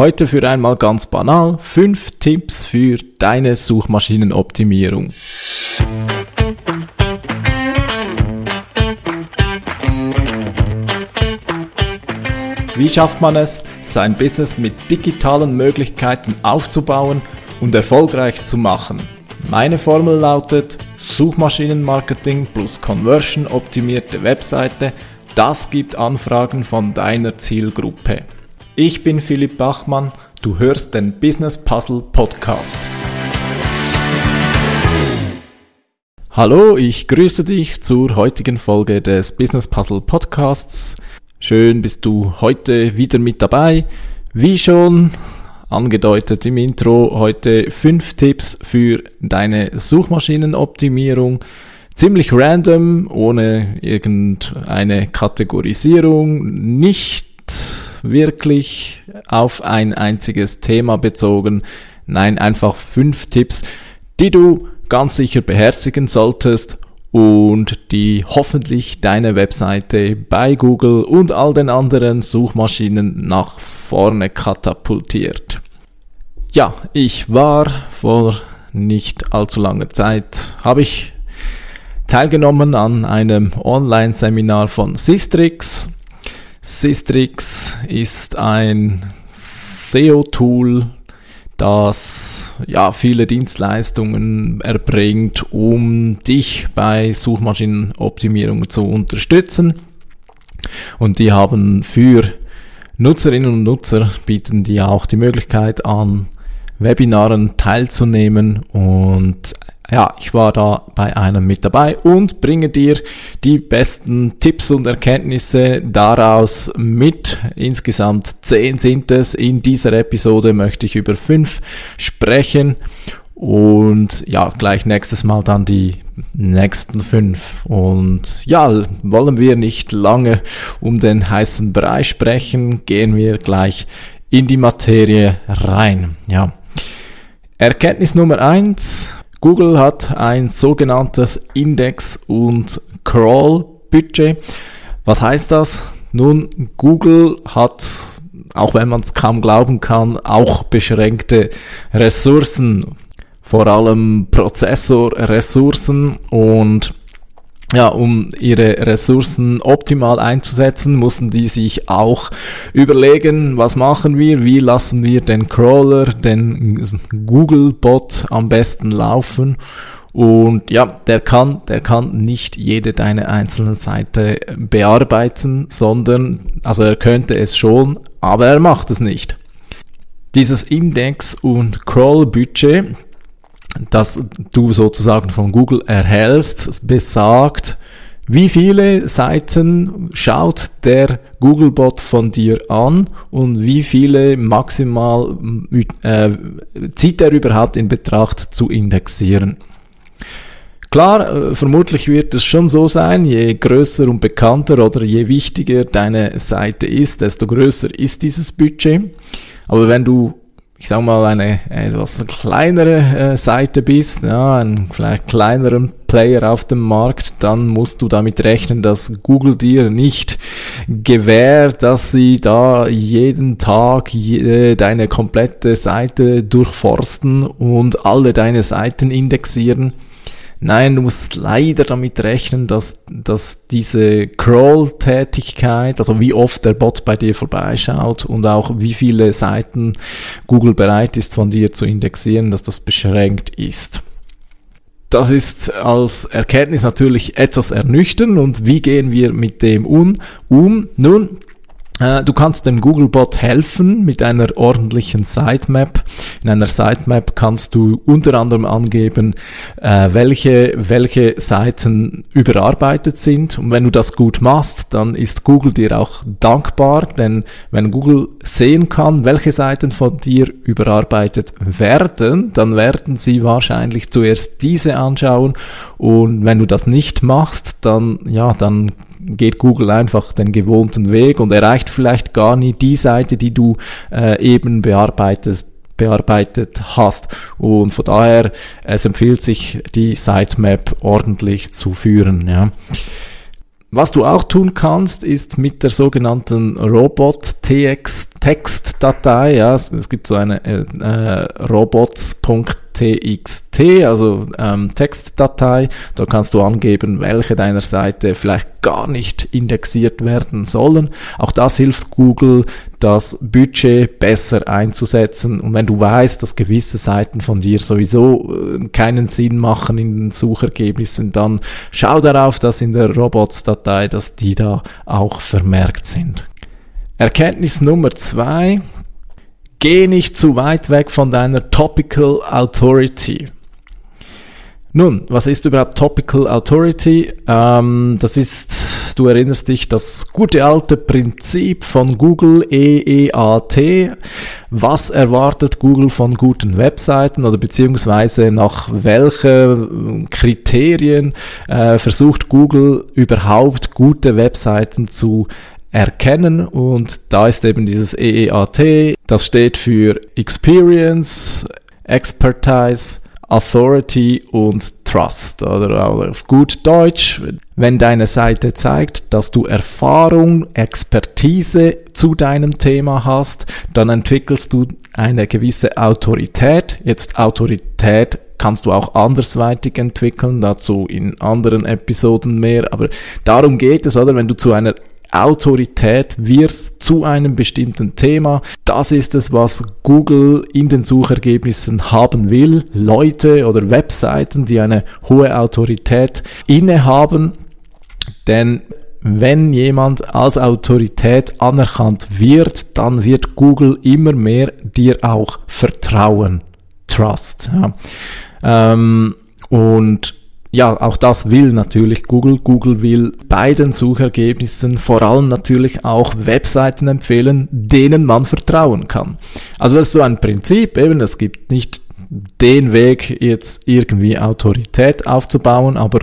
Heute für einmal ganz banal fünf Tipps für deine Suchmaschinenoptimierung. Wie schafft man es, sein Business mit digitalen Möglichkeiten aufzubauen und erfolgreich zu machen? Meine Formel lautet Suchmaschinenmarketing plus Conversion optimierte Webseite, das gibt Anfragen von deiner Zielgruppe. Ich bin Philipp Bachmann, du hörst den Business Puzzle Podcast. Hallo, ich grüße dich zur heutigen Folge des Business Puzzle Podcasts. Schön bist du heute wieder mit dabei. Wie schon angedeutet im Intro, heute fünf Tipps für deine Suchmaschinenoptimierung. Ziemlich random, ohne irgendeine Kategorisierung, nicht wirklich auf ein einziges Thema bezogen. Nein, einfach fünf Tipps, die du ganz sicher beherzigen solltest und die hoffentlich deine Webseite bei Google und all den anderen Suchmaschinen nach vorne katapultiert. Ja, ich war vor nicht allzu langer Zeit, habe ich teilgenommen an einem Online-Seminar von Sistrix. Sistrix ist ein SEO-Tool, das ja viele Dienstleistungen erbringt, um dich bei Suchmaschinenoptimierung zu unterstützen. Und die haben für Nutzerinnen und Nutzer bieten die auch die Möglichkeit an, Webinaren teilzunehmen und ja, ich war da bei einem mit dabei und bringe dir die besten Tipps und Erkenntnisse daraus mit. Insgesamt zehn sind es. In dieser Episode möchte ich über fünf sprechen und ja, gleich nächstes Mal dann die nächsten fünf. Und ja, wollen wir nicht lange um den heißen Brei sprechen, gehen wir gleich in die Materie rein. Ja. Erkenntnis Nummer eins Google hat ein sogenanntes Index- und Crawl-Budget. Was heißt das? Nun, Google hat, auch wenn man es kaum glauben kann, auch beschränkte Ressourcen, vor allem Prozessorressourcen und ja, um ihre Ressourcen optimal einzusetzen, mussten die sich auch überlegen, was machen wir, wie lassen wir den Crawler, den Google-Bot am besten laufen. Und ja, der kann, der kann nicht jede deine einzelne Seite bearbeiten, sondern, also er könnte es schon, aber er macht es nicht. Dieses Index- und Crawl-Budget, das du sozusagen von Google erhältst, besagt, wie viele Seiten schaut der Googlebot von dir an und wie viele maximal äh, zieht er überhaupt in Betracht zu indexieren? Klar, äh, vermutlich wird es schon so sein, je größer und bekannter oder je wichtiger deine Seite ist, desto größer ist dieses Budget. Aber wenn du ich sag mal, eine etwas kleinere äh, Seite bist, ja, einen vielleicht kleineren Player auf dem Markt, dann musst du damit rechnen, dass Google dir nicht gewährt, dass sie da jeden Tag je, deine komplette Seite durchforsten und alle deine Seiten indexieren Nein, du musst leider damit rechnen, dass, dass diese Crawl-Tätigkeit, also wie oft der Bot bei dir vorbeischaut und auch wie viele Seiten Google bereit ist von dir zu indexieren, dass das beschränkt ist. Das ist als Erkenntnis natürlich etwas ernüchternd und wie gehen wir mit dem um? um? Nun, du kannst dem Googlebot helfen mit einer ordentlichen Sitemap. In einer Sitemap kannst du unter anderem angeben, äh, welche, welche Seiten überarbeitet sind. Und wenn du das gut machst, dann ist Google dir auch dankbar, denn wenn Google sehen kann, welche Seiten von dir überarbeitet werden, dann werden sie wahrscheinlich zuerst diese anschauen. Und wenn du das nicht machst, dann, ja, dann geht Google einfach den gewohnten Weg und erreicht vielleicht gar nie die Seite, die du äh, eben bearbeitest bearbeitet hast. Und von daher, es empfiehlt sich, die Sitemap ordentlich zu führen. Ja. Was du auch tun kannst, ist mit der sogenannten Robot-TX Textdatei, ja, es, es, gibt so eine äh, äh robots.txt, also ähm, Textdatei, da kannst du angeben, welche deiner Seite vielleicht gar nicht indexiert werden sollen. Auch das hilft Google, das Budget besser einzusetzen. Und wenn du weißt, dass gewisse Seiten von dir sowieso äh, keinen Sinn machen in den Suchergebnissen, dann schau darauf, dass in der Robots-Datei, dass die da auch vermerkt sind. Erkenntnis Nummer zwei. Geh nicht zu weit weg von deiner Topical Authority. Nun, was ist überhaupt Topical Authority? Ähm, das ist, du erinnerst dich, das gute alte Prinzip von Google EEAT. Was erwartet Google von guten Webseiten oder beziehungsweise nach welchen Kriterien äh, versucht Google überhaupt gute Webseiten zu erkennen und da ist eben dieses EEAT, das steht für Experience, Expertise, Authority und Trust oder auf gut Deutsch, wenn deine Seite zeigt, dass du Erfahrung, Expertise zu deinem Thema hast, dann entwickelst du eine gewisse Autorität. Jetzt Autorität kannst du auch andersweitig entwickeln, dazu in anderen Episoden mehr, aber darum geht es, oder? Wenn du zu einer Autorität wirst zu einem bestimmten Thema. Das ist es, was Google in den Suchergebnissen haben will. Leute oder Webseiten, die eine hohe Autorität innehaben. Denn wenn jemand als Autorität anerkannt wird, dann wird Google immer mehr dir auch vertrauen. Trust. Ja. Ähm, und ja, auch das will natürlich Google. Google will bei den Suchergebnissen vor allem natürlich auch Webseiten empfehlen, denen man vertrauen kann. Also das ist so ein Prinzip, eben, es gibt nicht den Weg, jetzt irgendwie Autorität aufzubauen, aber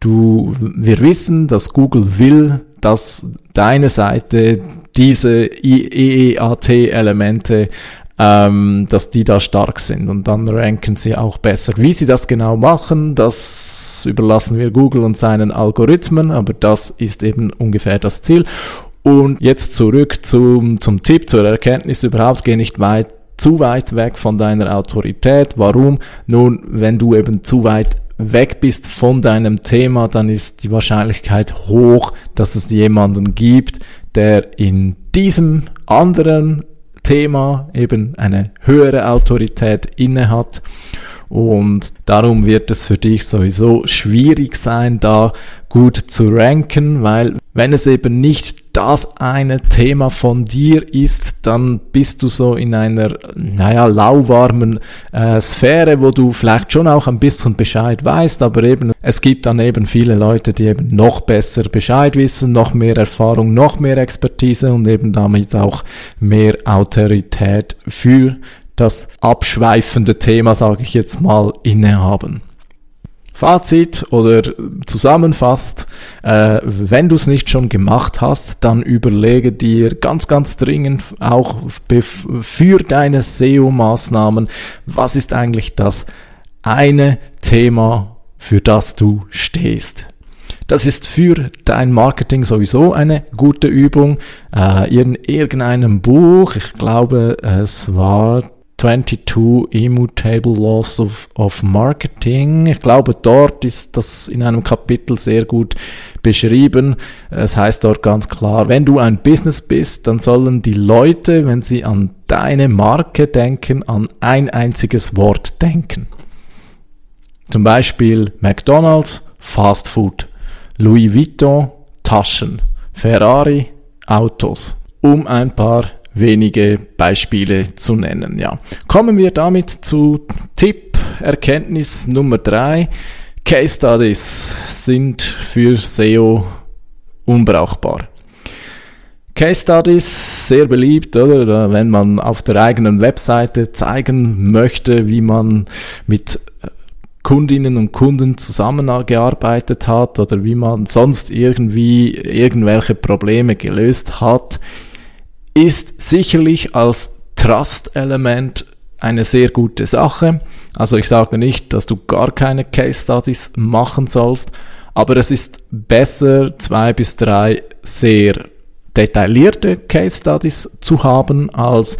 du, wir wissen, dass Google will, dass deine Seite diese EEAT-Elemente ähm, dass die da stark sind und dann ranken sie auch besser. Wie sie das genau machen, das überlassen wir Google und seinen Algorithmen, aber das ist eben ungefähr das Ziel. Und jetzt zurück zum, zum Tipp, zur Erkenntnis überhaupt, geh nicht weit, zu weit weg von deiner Autorität. Warum? Nun, wenn du eben zu weit weg bist von deinem Thema, dann ist die Wahrscheinlichkeit hoch, dass es jemanden gibt, der in diesem anderen Thema eben eine höhere Autorität innehat. Und darum wird es für dich sowieso schwierig sein, da gut zu ranken, weil wenn es eben nicht das eine Thema von dir ist, dann bist du so in einer, naja, lauwarmen äh, Sphäre, wo du vielleicht schon auch ein bisschen Bescheid weißt, aber eben, es gibt dann eben viele Leute, die eben noch besser Bescheid wissen, noch mehr Erfahrung, noch mehr Expertise und eben damit auch mehr Autorität für das abschweifende Thema, sage ich jetzt mal, innehaben. Fazit oder zusammenfasst, äh, wenn du es nicht schon gemacht hast, dann überlege dir ganz, ganz dringend auch für deine SEO-Maßnahmen, was ist eigentlich das eine Thema, für das du stehst. Das ist für dein Marketing sowieso eine gute Übung. Äh, in irgendeinem Buch, ich glaube, es war 22 Immutable Laws of, of Marketing. Ich glaube, dort ist das in einem Kapitel sehr gut beschrieben. Es heißt dort ganz klar, wenn du ein Business bist, dann sollen die Leute, wenn sie an deine Marke denken, an ein einziges Wort denken. Zum Beispiel McDonald's, Fast Food, Louis Vuitton, Taschen, Ferrari, Autos, um ein paar wenige Beispiele zu nennen. Ja. Kommen wir damit zu Tipp, Erkenntnis Nummer drei. Case Studies sind für SEO unbrauchbar. Case Studies, sehr beliebt, oder? Wenn man auf der eigenen Webseite zeigen möchte, wie man mit äh, Kundinnen und Kunden zusammengearbeitet hat oder wie man sonst irgendwie irgendwelche Probleme gelöst hat, ist sicherlich als Trust-Element eine sehr gute Sache. Also ich sage nicht, dass du gar keine Case Studies machen sollst, Aber es ist besser, zwei bis drei sehr detaillierte Case Studies zu haben, als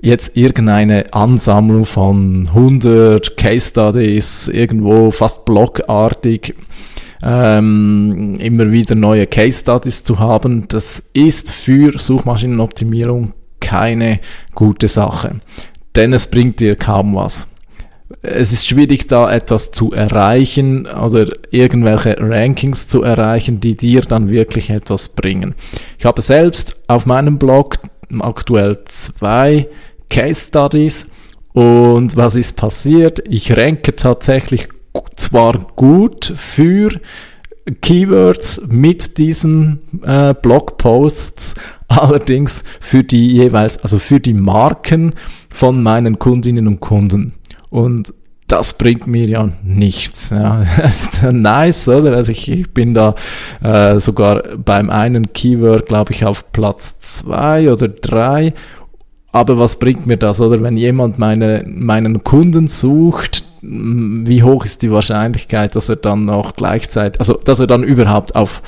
jetzt irgendeine Ansammlung von 100 Case Studies irgendwo fast blockartig ähm, immer wieder neue Case Studies zu haben, das ist für Suchmaschinenoptimierung keine gute Sache, denn es bringt dir kaum was. Es ist schwierig, da etwas zu erreichen oder irgendwelche Rankings zu erreichen, die dir dann wirklich etwas bringen. Ich habe selbst auf meinem Blog aktuell zwei Case Studies und was ist passiert? Ich ranke tatsächlich zwar gut für Keywords mit diesen äh, Blogposts, allerdings für die jeweils, also für die Marken von meinen Kundinnen und Kunden. Und das bringt mir ja nichts. Ja. Das ist nice, oder? Also ich, ich bin da äh, sogar beim einen Keyword, glaube ich, auf Platz zwei oder drei. Aber was bringt mir das, oder? Wenn jemand meine, meinen Kunden sucht, wie hoch ist die Wahrscheinlichkeit, dass er dann noch gleichzeitig, also dass er dann überhaupt auf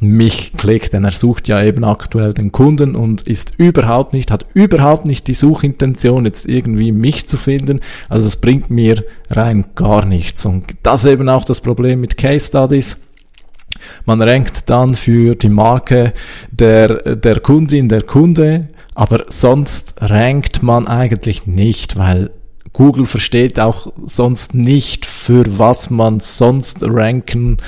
mich klickt, denn er sucht ja eben aktuell den Kunden und ist überhaupt nicht, hat überhaupt nicht die Suchintention, jetzt irgendwie mich zu finden. Also das bringt mir rein gar nichts. Und das ist eben auch das Problem mit Case Studies. Man rankt dann für die Marke der, der Kundin, der Kunde, aber sonst rankt man eigentlich nicht, weil Google versteht auch sonst nicht, für was man sonst ranken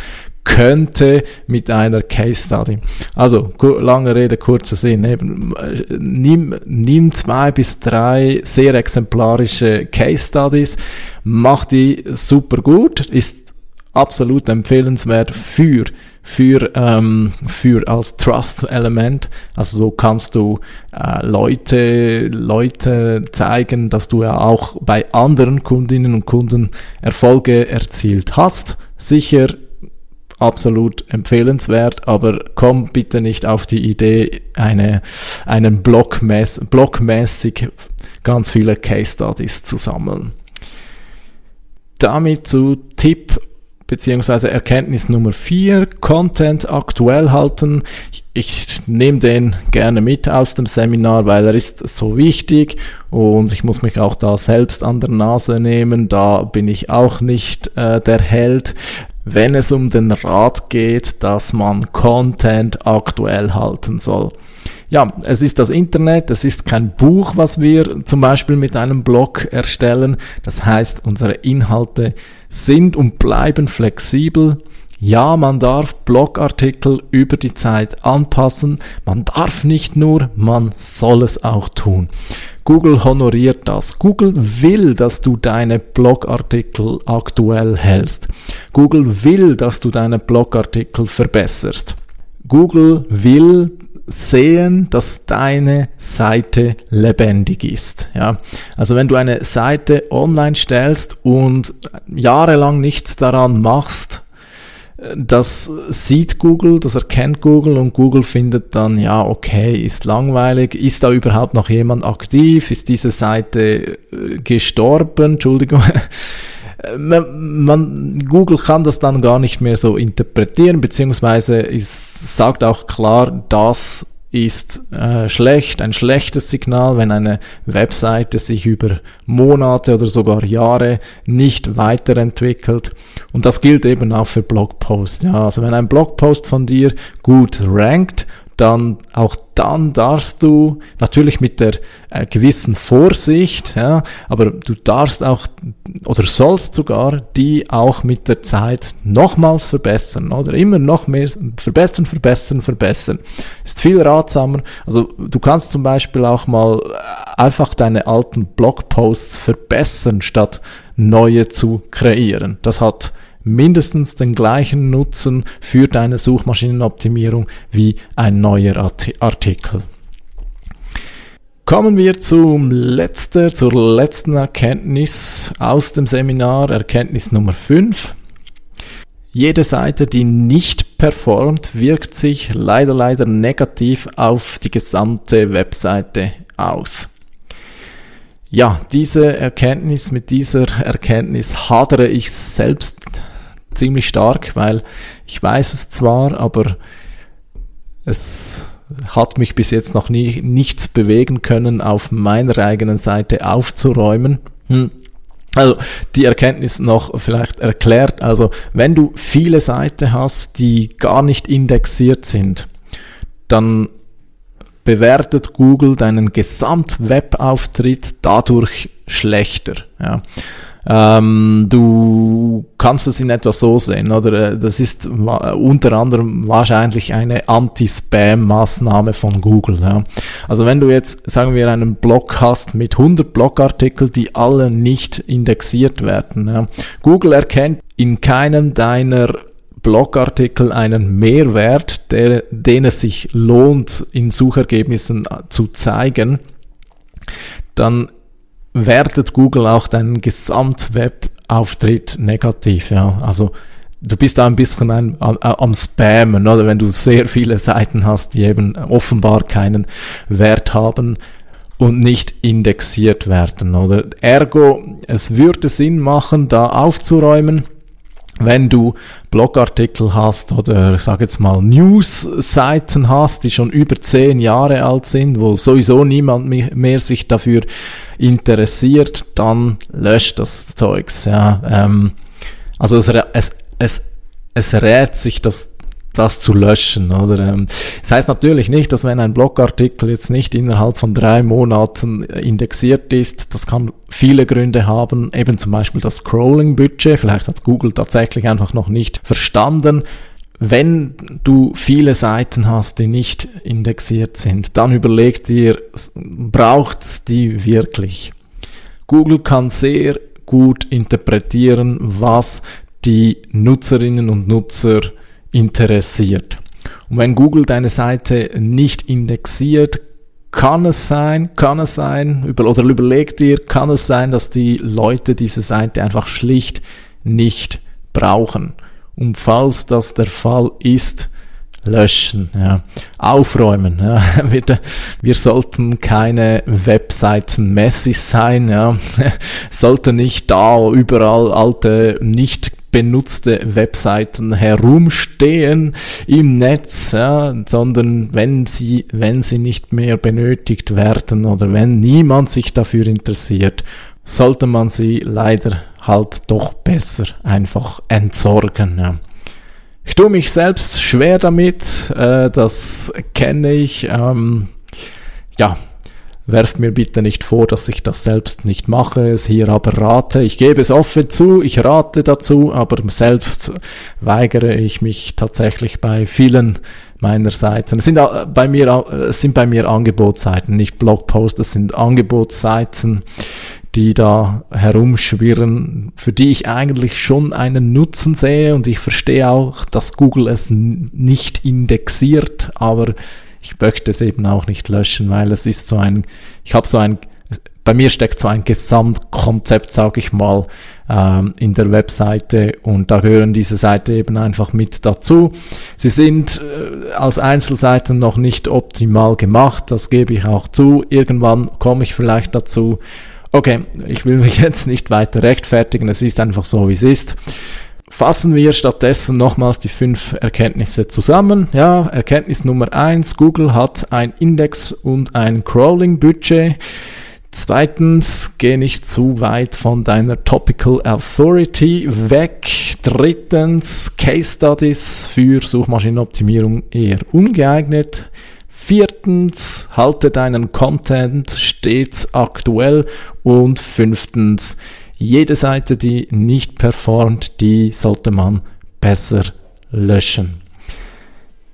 könnte mit einer Case Study. Also, lange Rede, kurzer Sinn. Eben, nimm, nimm zwei bis drei sehr exemplarische Case Studies, mach die super gut, ist absolut empfehlenswert für für, ähm, für als Trust-Element. Also so kannst du äh, Leute, Leute zeigen, dass du ja auch bei anderen Kundinnen und Kunden Erfolge erzielt hast. Sicher absolut empfehlenswert, aber komm bitte nicht auf die Idee, eine, einen Blockmäß, blockmäßig ganz viele Case Studies zu sammeln. Damit zu Tipp beziehungsweise Erkenntnis Nummer 4, Content aktuell halten. Ich, ich nehme den gerne mit aus dem Seminar, weil er ist so wichtig und ich muss mich auch da selbst an der Nase nehmen. Da bin ich auch nicht äh, der Held, wenn es um den Rat geht, dass man Content aktuell halten soll ja, es ist das Internet, es ist kein Buch, was wir zum Beispiel mit einem Blog erstellen. Das heißt, unsere Inhalte sind und bleiben flexibel. Ja, man darf Blogartikel über die Zeit anpassen. Man darf nicht nur, man soll es auch tun. Google honoriert das. Google will, dass du deine Blogartikel aktuell hältst. Google will, dass du deine Blogartikel verbesserst. Google will, sehen, dass deine Seite lebendig ist. Ja, also wenn du eine Seite online stellst und jahrelang nichts daran machst, das sieht Google, das erkennt Google und Google findet dann, ja, okay, ist langweilig, ist da überhaupt noch jemand aktiv, ist diese Seite äh, gestorben, Entschuldigung, man, man, Google kann das dann gar nicht mehr so interpretieren, beziehungsweise es sagt auch klar, das ist äh, schlecht, ein schlechtes Signal, wenn eine Webseite sich über Monate oder sogar Jahre nicht weiterentwickelt. Und das gilt eben auch für Blogposts. Ja, also wenn ein Blogpost von dir gut rankt, dann auch dann darfst du natürlich mit der äh, gewissen Vorsicht, ja, aber du darfst auch oder sollst sogar die auch mit der Zeit nochmals verbessern oder immer noch mehr verbessern, verbessern, verbessern. Ist viel ratsamer. Also du kannst zum Beispiel auch mal äh, einfach deine alten Blogposts verbessern, statt neue zu kreieren. Das hat mindestens den gleichen Nutzen für deine Suchmaschinenoptimierung wie ein neuer Artikel. Kommen wir zum letzter, zur letzten Erkenntnis aus dem Seminar, Erkenntnis Nummer 5. Jede Seite, die nicht performt, wirkt sich leider, leider negativ auf die gesamte Webseite aus. Ja, diese Erkenntnis, mit dieser Erkenntnis hadere ich selbst ziemlich stark, weil ich weiß es zwar, aber es hat mich bis jetzt noch nie nichts bewegen können, auf meiner eigenen Seite aufzuräumen. Hm. Also die Erkenntnis noch vielleicht erklärt. Also wenn du viele Seiten hast, die gar nicht indexiert sind, dann bewertet Google deinen Gesamtwebauftritt dadurch schlechter. Ja. Ähm, du kannst es in etwa so sehen, oder? Das ist unter anderem wahrscheinlich eine Anti-Spam-Maßnahme von Google. Ja. Also wenn du jetzt, sagen wir, einen Blog hast mit 100 Blogartikeln, die alle nicht indexiert werden. Ja. Google erkennt in keinem deiner Blogartikel einen Mehrwert, der, den es sich lohnt, in Suchergebnissen zu zeigen, dann wertet Google auch deinen Gesamtwebauftritt negativ. Ja. Also du bist da ein bisschen ein, am, am Spammen, oder wenn du sehr viele Seiten hast, die eben offenbar keinen Wert haben und nicht indexiert werden, oder? Ergo, es würde Sinn machen, da aufzuräumen wenn du Blogartikel hast oder sag jetzt mal News-Seiten hast, die schon über zehn Jahre alt sind, wo sowieso niemand mehr sich dafür interessiert, dann löscht das Zeugs. Ja. Ähm, also es, es, es, es rät sich das das zu löschen. Oder? Ähm, das heißt natürlich nicht, dass wenn ein Blogartikel jetzt nicht innerhalb von drei Monaten indexiert ist, das kann viele Gründe haben, eben zum Beispiel das Scrolling-Budget, vielleicht hat Google tatsächlich einfach noch nicht verstanden. Wenn du viele Seiten hast, die nicht indexiert sind, dann überleg dir, braucht die wirklich? Google kann sehr gut interpretieren, was die Nutzerinnen und Nutzer interessiert. Und wenn Google deine Seite nicht indexiert, kann es sein, kann es sein, über, oder überleg dir, kann es sein, dass die Leute diese Seite einfach schlicht nicht brauchen. Und falls das der Fall ist, löschen, ja. aufräumen. Ja. Wir, wir sollten keine Webseiten-Messis sein, ja. sollten nicht da überall alte, nicht benutzte Webseiten herumstehen im Netz, ja, sondern wenn sie, wenn sie nicht mehr benötigt werden oder wenn niemand sich dafür interessiert, sollte man sie leider halt doch besser einfach entsorgen. Ja. Ich tue mich selbst schwer damit, äh, das kenne ich. Ähm, ja, Werft mir bitte nicht vor, dass ich das selbst nicht mache, es hier aber rate. Ich gebe es offen zu, ich rate dazu, aber selbst weigere ich mich tatsächlich bei vielen meiner Seiten. Es sind bei mir, es sind bei mir Angebotsseiten, nicht Blogposts, es sind Angebotsseiten, die da herumschwirren, für die ich eigentlich schon einen Nutzen sehe und ich verstehe auch, dass Google es nicht indexiert, aber ich möchte es eben auch nicht löschen, weil es ist so ein, ich habe so ein, bei mir steckt so ein Gesamtkonzept, sage ich mal, ähm, in der Webseite und da gehören diese Seiten eben einfach mit dazu. Sie sind äh, als Einzelseiten noch nicht optimal gemacht, das gebe ich auch zu. Irgendwann komme ich vielleicht dazu. Okay, ich will mich jetzt nicht weiter rechtfertigen, es ist einfach so, wie es ist. Fassen wir stattdessen nochmals die fünf Erkenntnisse zusammen. Ja, Erkenntnis Nummer eins: Google hat ein Index und ein Crawling-Budget. Zweitens, geh nicht zu weit von deiner Topical Authority weg. Drittens, Case Studies für Suchmaschinenoptimierung eher ungeeignet. Viertens, halte deinen Content stets aktuell. Und fünftens, jede Seite, die nicht performt, die sollte man besser löschen.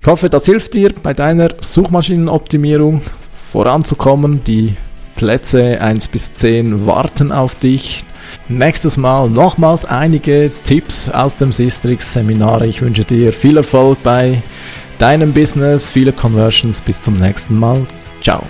Ich hoffe, das hilft dir bei deiner Suchmaschinenoptimierung voranzukommen. Die Plätze 1 bis 10 warten auf dich. Nächstes Mal nochmals einige Tipps aus dem Sistrix Seminar. Ich wünsche dir viel Erfolg bei deinem Business, viele Conversions. Bis zum nächsten Mal. Ciao.